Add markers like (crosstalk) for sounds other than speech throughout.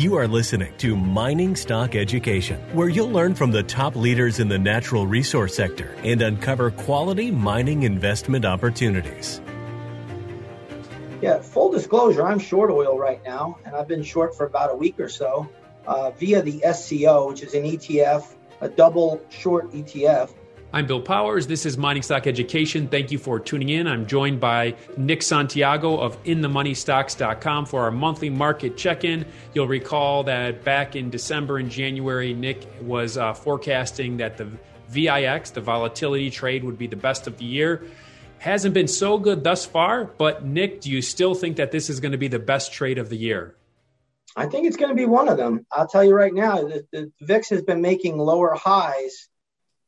You are listening to Mining Stock Education, where you'll learn from the top leaders in the natural resource sector and uncover quality mining investment opportunities. Yeah, full disclosure, I'm short oil right now, and I've been short for about a week or so uh, via the SCO, which is an ETF, a double short ETF. I'm Bill Powers. This is Mining Stock Education. Thank you for tuning in. I'm joined by Nick Santiago of InTheMoneyStocks.com for our monthly market check in. You'll recall that back in December and January, Nick was uh, forecasting that the VIX, the volatility trade, would be the best of the year. Hasn't been so good thus far, but Nick, do you still think that this is going to be the best trade of the year? I think it's going to be one of them. I'll tell you right now, the, the VIX has been making lower highs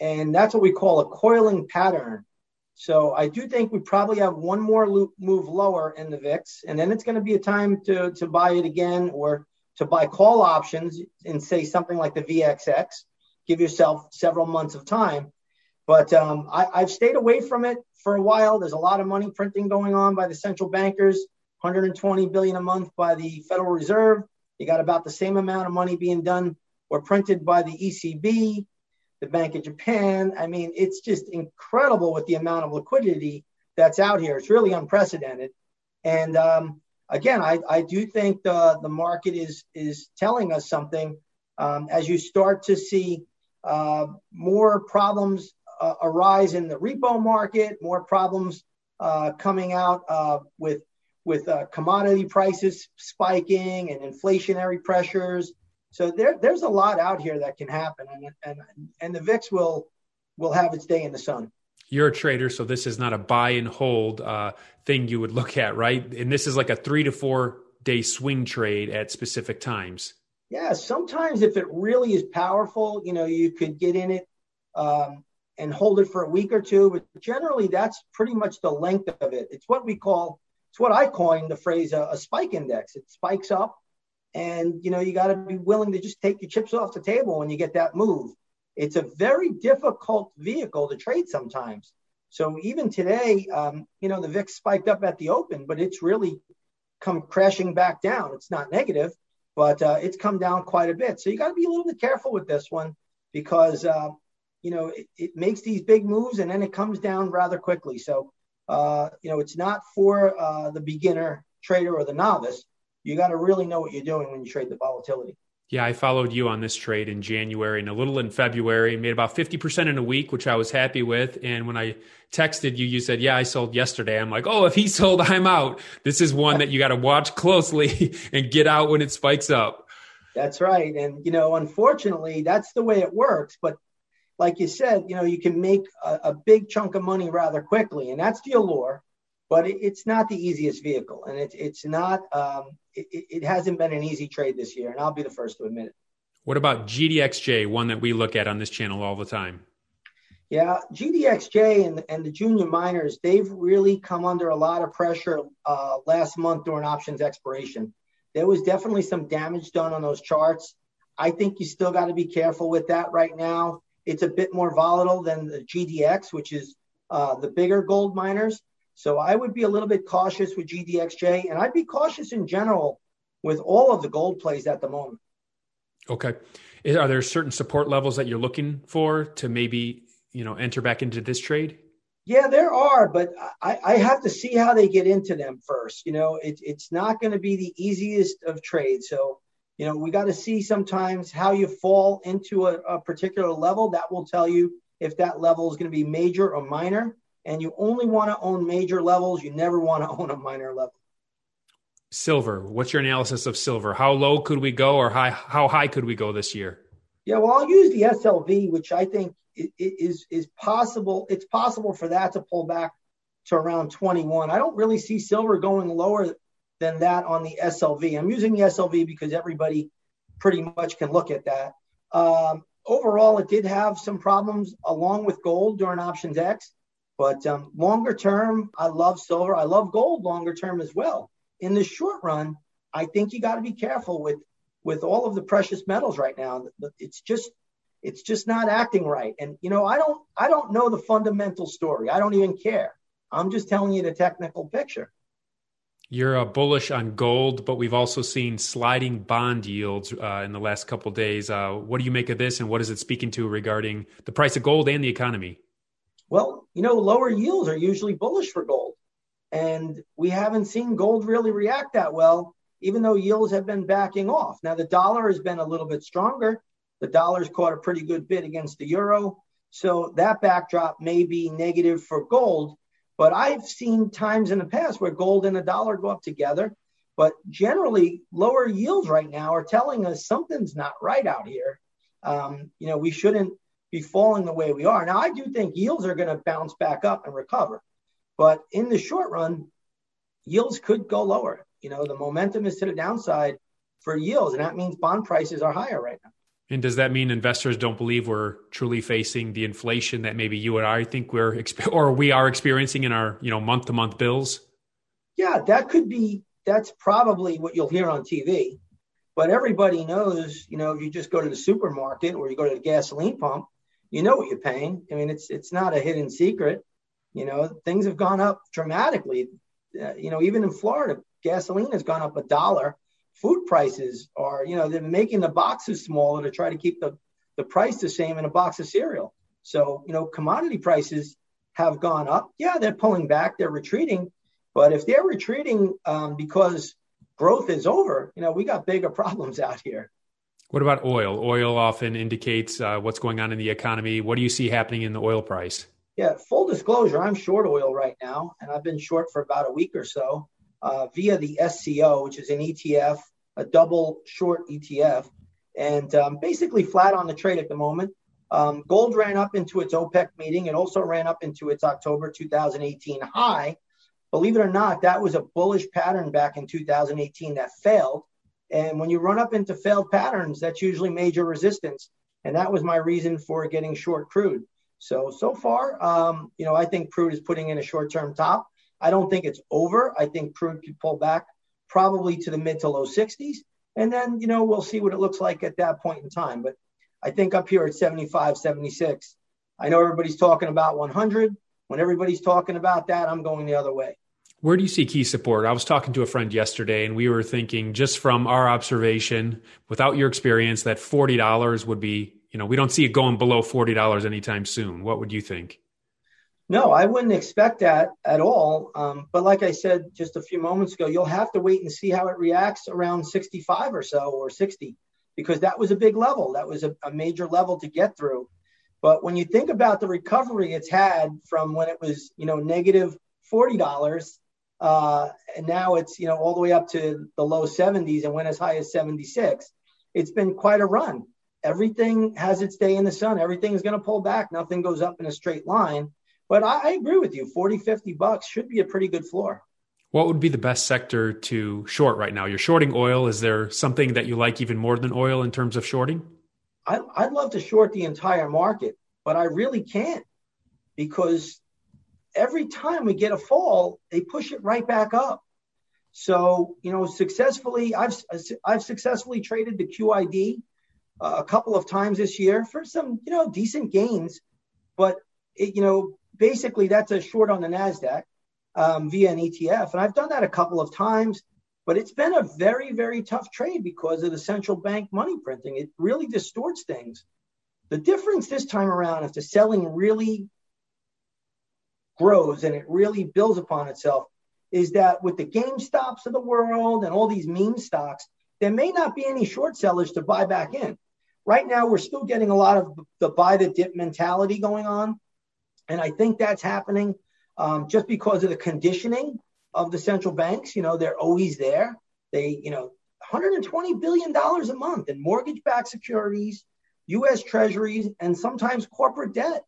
and that's what we call a coiling pattern. So I do think we probably have one more loop move lower in the VIX, and then it's going to be a time to to buy it again or to buy call options and say something like the VXX. Give yourself several months of time. But um, I, I've stayed away from it for a while. There's a lot of money printing going on by the central bankers, 120 billion a month by the Federal Reserve. You got about the same amount of money being done or printed by the ECB the Bank of Japan. I mean, it's just incredible with the amount of liquidity that's out here. It's really unprecedented. And um, again, I, I do think the, the market is is telling us something um, as you start to see uh, more problems uh, arise in the repo market, more problems uh, coming out uh, with with uh, commodity prices spiking and inflationary pressures so there, there's a lot out here that can happen, and and and the VIX will will have its day in the sun. You're a trader, so this is not a buy and hold uh, thing you would look at, right? And this is like a three to four day swing trade at specific times. Yeah, sometimes if it really is powerful, you know, you could get in it um, and hold it for a week or two. But generally, that's pretty much the length of it. It's what we call, it's what I coined the phrase a, a spike index. It spikes up and you know, you got to be willing to just take your chips off the table when you get that move. It's a very difficult vehicle to trade sometimes. So even today, um, you know, the VIX spiked up at the open, but it's really come crashing back down. It's not negative, but uh, it's come down quite a bit. So you got to be a little bit careful with this one because, uh, you know, it, it, makes these big moves and then it comes down rather quickly. So, uh, you know, it's not for uh, the beginner trader or the novice you got to really know what you're doing when you trade the volatility. Yeah, I followed you on this trade in January and a little in February, made about 50% in a week, which I was happy with. And when I texted you, you said, Yeah, I sold yesterday. I'm like, Oh, if he (laughs) sold, I'm out. This is one that you got to watch closely (laughs) and get out when it spikes up. That's right. And, you know, unfortunately, that's the way it works. But like you said, you know, you can make a, a big chunk of money rather quickly. And that's the allure but it, it's not the easiest vehicle, and it's it's not. Um, it, it hasn't been an easy trade this year, and I'll be the first to admit it. What about GDXJ, one that we look at on this channel all the time? Yeah, GDXJ and, and the junior miners, they've really come under a lot of pressure uh, last month during options expiration. There was definitely some damage done on those charts. I think you still got to be careful with that right now. It's a bit more volatile than the GDX, which is uh, the bigger gold miners. So I would be a little bit cautious with GDXJ, and I'd be cautious in general with all of the gold plays at the moment. Okay. Are there certain support levels that you're looking for to maybe, you know, enter back into this trade? Yeah, there are, but I, I have to see how they get into them first. You know, it, it's not going to be the easiest of trades. So, you know, we got to see sometimes how you fall into a, a particular level. That will tell you if that level is going to be major or minor and you only want to own major levels. You never want to (laughs) own a minor level. Silver. What's your analysis of silver? How low could we go, or high? How high could we go this year? Yeah, well, I'll use the SLV, which I think is is possible. It's possible for that to pull back to around 21. I don't really see silver going lower than that on the SLV. I'm using the SLV because everybody pretty much can look at that. Um, overall, it did have some problems along with gold during options X. But um, longer term, I love silver. I love gold longer term as well. In the short run, I think you got to be careful with with all of the precious metals right now. It's just it's just not acting right. And you know, I don't I don't know the fundamental story. I don't even care. I'm just telling you the technical picture. You're uh, bullish on gold, but we've also seen sliding bond yields uh, in the last couple days. Uh, what do you make of this, and what is it speaking to regarding the price of gold and the economy? Well, you know, lower yields are usually bullish for gold, and we haven't seen gold really react that well, even though yields have been backing off. Now, the dollar has been a little bit stronger. The dollar's caught a pretty good bid against the euro, so that backdrop may be negative for gold but I've seen times in the past where gold and the dollar go up together. But generally, lower yields right now are telling us something's not right out here. Um, you know, we shouldn't be falling the way we are. Now, I do think yields are going to bounce back up and recover. But in the short run, yields could go lower. You know, the momentum is to the downside for yields, and that means bond prices are higher right now. And does that mean investors don't believe we're truly facing the inflation that maybe you and I think we're or we are experiencing in our you know month to month bills? Yeah, that could be. That's probably what you'll hear on TV. But everybody knows, you know, if you just go to the supermarket or you go to the gasoline pump, you know what you're paying. I mean, it's it's not a hidden secret. You know, things have gone up dramatically. Uh, you know, even in Florida, gasoline has gone up a dollar food prices are, you know, they're making the boxes smaller to try to keep the, the price the same in a box of cereal. So, you know, commodity prices have gone up. Yeah, they're pulling back, they're retreating. But if they're retreating um, because growth is over, you know, we got bigger (laughs) problems out here. What about oil? Oil often indicates uh, what's going on in the economy. What do you see happening in the oil price? Yeah, full disclosure, I'm short oil right now, and I've been short for about a week or so uh, via the SCO, which is an ETF, a double short ETF, and um, basically flat on the trade at the moment. Um, gold ran up into its OPEC meeting. It also ran up into its October 2018 high. Believe it or not, that was a bullish pattern back in 2018 that failed. And when you run up into failed patterns, that's usually major resistance. And that was my reason for getting short crude. So, so far, um, you know, I think crude is putting in a short term top. I don't think it's over. I think crude could pull back probably to the mid to low 60s. And then, you know, we'll see what it looks like at that point in time. But I think up here at 75, 76, I know everybody's talking about 100. When everybody's talking about that, I'm going the other way. Where do you see key support? I was talking to a friend yesterday, and we were thinking just from our observation, without your experience, that $40 would be, you know, we don't see it going below $40 anytime soon. What would you think? No, I wouldn't expect that at all. Um, but like I said just a few moments ago, you'll have to wait and see how it reacts around 65 or so or 60, because that was a big level. That was a, a major level to get through. But when you think about the recovery it's had from when it was, you know, negative $40, uh, and now it's, you know, all the way up to the low 70s and went as high as 76, it's been quite a run. Everything has its day in the sun. Everything is going to pull back. Nothing goes up in a straight line. But I, I agree with you. 40, 50 bucks should be a pretty good floor. What would be the best sector to short right now? You're shorting oil. Is there something that you like even more than oil in terms of shorting? I, I'd love to short the entire market, but I really can't because every time we get a fall, they push it right back up. So, you know, successfully, I've, I've successfully traded the QID uh, a couple of times this year for some, you know, decent gains. But, it, you know, basically that's a short on the NASDAQ um, via an ETF. And I've done that a couple of times, but it's been a very, very tough trade because of the central bank money printing. It really distorts things. The difference this time around, if the selling really grows and it really builds upon itself, is that with the GameStops of the world and all these meme stocks, there may not be any short sellers to buy back in. Right now, we're still getting a lot of the buy the dip mentality going on. And I think that's happening um, just because of the conditioning of the central banks. You know, they're always there. They, you know, 120 billion dollars a month in mortgage-backed securities, U.S. Treasuries, and sometimes corporate debt.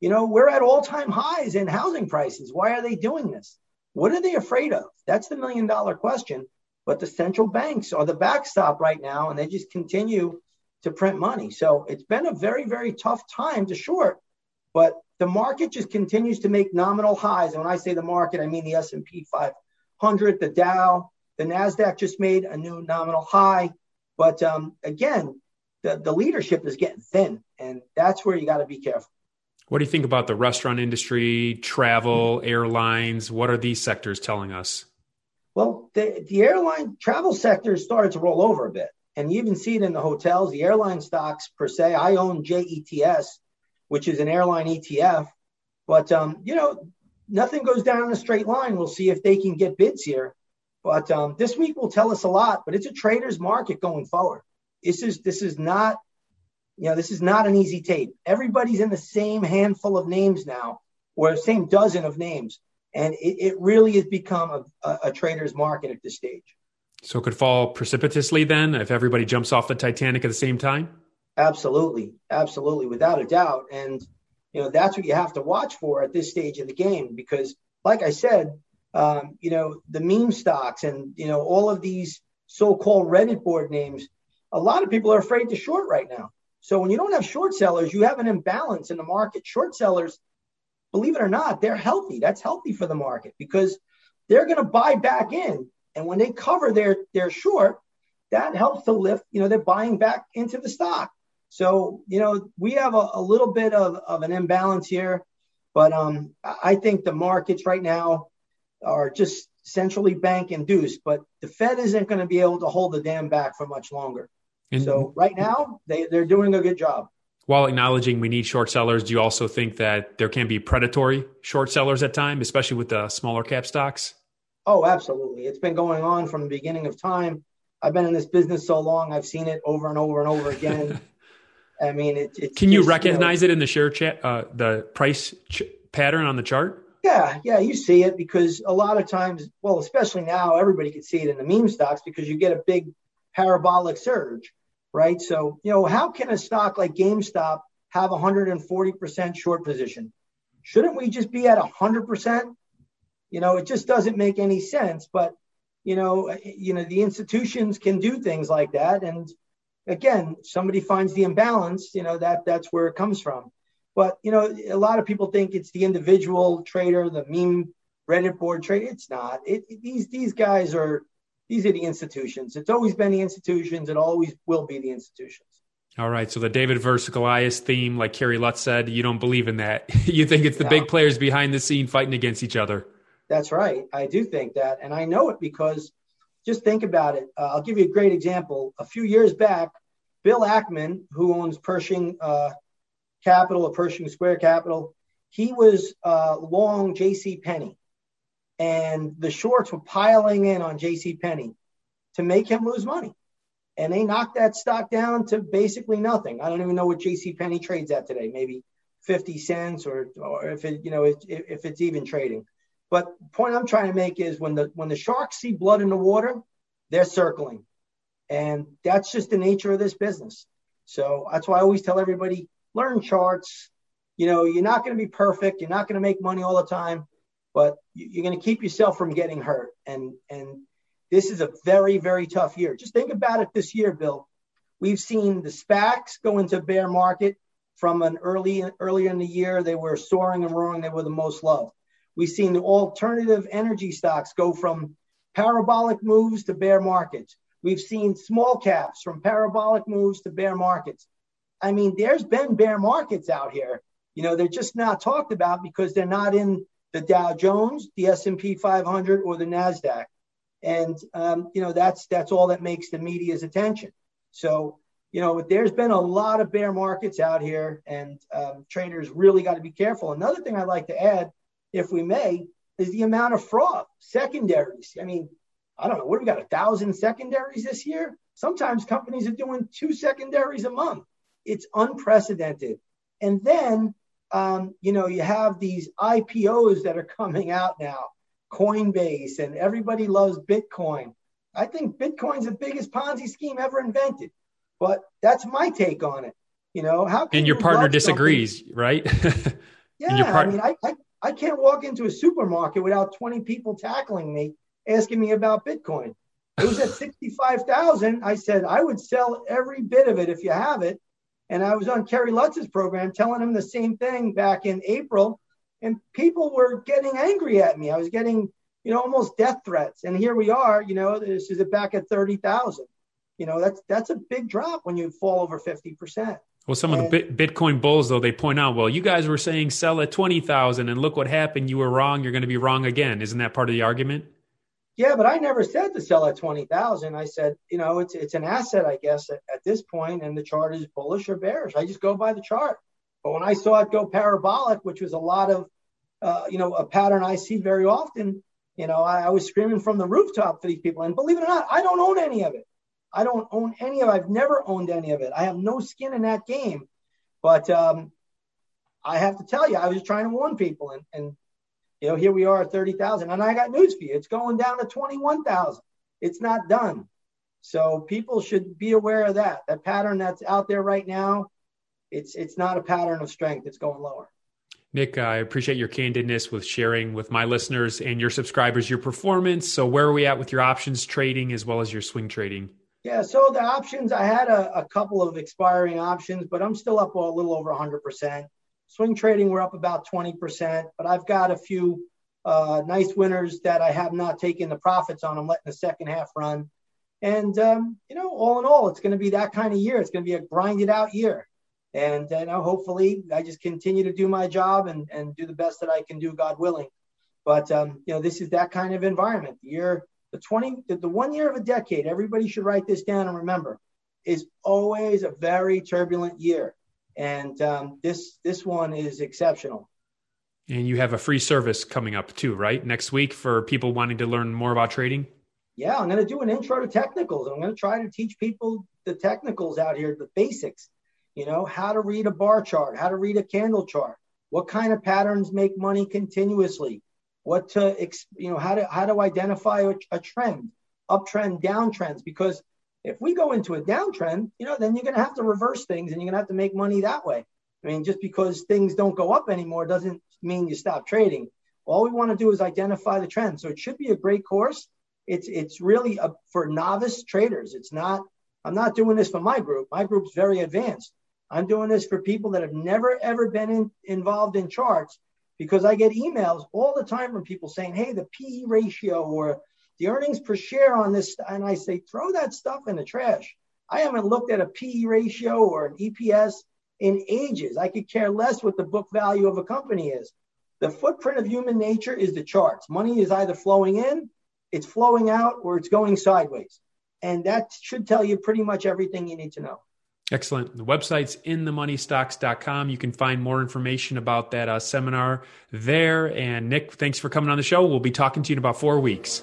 You know, we're at all-time highs in housing prices. Why are they doing this? What are they afraid of? That's the million-dollar question. But the central banks are the backstop right now, and they just continue to print money. So it's been a very, very tough time to short. But the market just continues to make nominal highs. And when I say the market, I mean the S&P 500, the Dow, the Nasdaq just made a new nominal high. But um, again, the, the leadership is getting thin, and that's where you got to be careful. What do you think about the restaurant industry, travel, airlines? What are these sectors telling us? Well, the, the airline travel sector started to roll over a bit. And you even see it in the hotels, the airline stocks per se. I own JETS, which is an airline ETF. But, um, you know, nothing goes down in a straight line. We'll see if they can get bids here. But um, this week will tell us a lot. But it's a trader's market going forward. This is this is not, you know, this is not an easy tape. Everybody's in the same handful of names now, or the same dozen of names, and it, it really has become a, a, a trader's market at this stage. So it could fall precipitously then if everybody jumps off the Titanic at the same time? Absolutely. Absolutely. Without a doubt. And, you know, that's what you have to watch for at this stage of the game because, like I said, um, you know, the meme stocks and, you know, all of these so called Reddit board names, a lot of people are afraid to short right now. So when you don't have short sellers, you have an imbalance in the market. Short sellers, believe it or not, they're healthy. That's healthy for the market because they're going to buy back in and when they cover their their short, that helps to lift, you know, they're buying back into the stock. So, you know, we have a, a little bit of, of an imbalance here, but um, I think the markets right now are just centrally bank induced, but the Fed isn't going to be able to hold the dam back for much longer. And so right now they, they're doing a good job. While acknowledging we need short sellers, do you also think that there can be predatory short sellers at time, especially with the smaller cap stocks? Oh, absolutely. It's been going on from the beginning of time. I've been in this business so long, I've seen it over and over and over again. (laughs) I mean, it, it's. Can you recognize you know, it in the share chat, uh, the price ch- pattern on the chart? Yeah, yeah, you see it because a lot of times, well, especially now, everybody can see it in the meme stocks because you get a big parabolic surge, right? So, you know, how can a stock like GameStop have 140% short position? Shouldn't we just be at 100%? You know, it just doesn't make any sense. But you know, you know, the institutions can do things like that. And again, somebody finds the imbalance. You know, that that's where it comes from. But you know, a lot of people think it's the individual trader, the meme Reddit board trader. It's not. It, it, these these guys are these are the institutions. It's always been the institutions. It always will be the institutions. All right. So the David versus Goliath theme, like Kerry Lutz said, you don't believe in that. (laughs) you think it's the big players behind the scene fighting against each other. That's right. I do think that. And I know it because just think about it. Uh, I'll give you a great example. A few years back, Bill Ackman, who owns Pershing uh, Capital or Pershing Square Capital, he was uh, long J.C. Penney, and the shorts were piling in on J.C. Penney to make him lose money, and they knocked that stock down to basically nothing. I don't even know what J.C. Penney trades at today, maybe fifty cents, or or if it you know if, if it's even trading. But the point I'm trying to make is when the when the sharks see blood in the water, they're circling. And that's just the nature of this business. So that's why I always tell everybody learn charts. You know, you're not going to be perfect. You're not going to make money all the time, but you're going to keep yourself from getting hurt. And and this is a very very tough year. Just think about it this year, Bill. We've seen the SPACs go into bear market from an early earlier in the year. They were soaring and roaring. They were the most loved. We've seen the alternative energy stocks go from parabolic moves to bear markets. We've seen small caps from parabolic moves to bear markets. I mean, there's been bear markets out here. You know, they're just not talked about because they're not in the Dow Jones, the S&P 500, or the Nasdaq. And um, you know, that's that's all that makes the media's attention. So, you know, there's been a lot of bear markets out here, and um, traders really got to be careful. Another thing I'd like to add if we may, is the amount of fraud, secondaries. I mean, I don't know, what we got, a thousand secondaries this year? Sometimes companies are doing two secondaries a month. It's unprecedented. And then, um, you know, you have these IPOs that are coming out now, Coinbase, and everybody loves Bitcoin. I think Bitcoin's the biggest Ponzi scheme ever invented, but that's my take on it. You know, how and your partner disagrees, something? right? (laughs) yeah, part- I mean, I, I, I can't walk into a supermarket without 20 people tackling me, asking me about Bitcoin. It was at 65,000. I said, I would sell every bit of it if you have it. And I was on Kerry Lutz's program telling him the same thing back in April. And people were getting angry at me. I was getting, you know, almost death threats. And here we are, you know, this is back at 30,000. You know, that's that's a big drop when you fall over 50%. Well, some of the Bitcoin bulls, though, they point out, well, you guys were saying sell at 20,000 and look what happened. You were wrong. You're going to be wrong again. Isn't that part of the argument? Yeah, but I never said to sell at 20,000. I said, you know, it's it's an asset, I guess, at, at this point, and the chart is bullish or bearish. I just go by the chart. But when I saw it go parabolic, which was a lot of, uh, you know, a pattern I see very often, you know, I, I was screaming from the rooftop for these people. And believe it or not, I don't own any of it. I don't own any of it. I've never owned any of it. I have no skin in that game. But um, I have to tell you, I was trying to warn people, and, and you know, here we are at 30,000. And I got news for you. It's going down to 21,000. It's not done. So people should be aware of that. That pattern that's out there right now, it's it's not a pattern of strength. It's going lower. Nick, I appreciate your candidness with sharing with my listeners and your subscribers your performance. So where are we at with your options trading as well as your swing trading? Yeah, so the options, I had a, a couple of expiring options, but I'm still up a little over 100%. Swing trading, we're up about 20%, but I've got a few uh, nice winners that I have not taken the profits on. I'm letting the second half run. And, um, you know, all in all, it's going to be that kind of year. It's going to be a grinded out year. And, uh, you know, hopefully I just continue to do my job and, and do the best that I can do, God willing. But, um, you know, this is that kind of environment. The year, the 20, the, the one year of a decade, everybody should write this down and remember, is always a very turbulent year and um, this this one is exceptional. And you have a free service coming up too, right? Next week for people wanting to learn more about trading. Yeah, I'm going to do an intro to technicals. I'm going to try to teach people the technicals out here, the basics. You know, how to read a bar chart, how to read a candle chart, what kind of patterns make money continuously, what to, you know, how to how to identify a, a trend, uptrend, downtrends, because if we go into a downtrend, you know, then you're going to have to reverse things and you're going to have to make money that way. I mean, just because things don't go up anymore doesn't mean you stop trading. All we want to do is identify the trend. So it should be a great course. It's it's really a, for novice traders. It's not. I'm not doing this for my group. My group's very advanced. I'm doing this for people that have never ever been in, involved in charts because I get emails all the time from people saying, "Hey, the PE ratio or the earnings per share on this, and I say, throw that stuff in the trash. I haven't looked at a PE ratio or an EPS in ages. I could care less what the book value of a company is. The footprint of human nature is the charts. Money is either flowing in, it's flowing out, or it's going sideways. And that should tell you pretty much everything you need to know. Excellent. The website's inthemoneystocks.com. You can find more information about that uh, seminar there. And Nick, thanks for coming on the show. We'll be talking to you in about four weeks.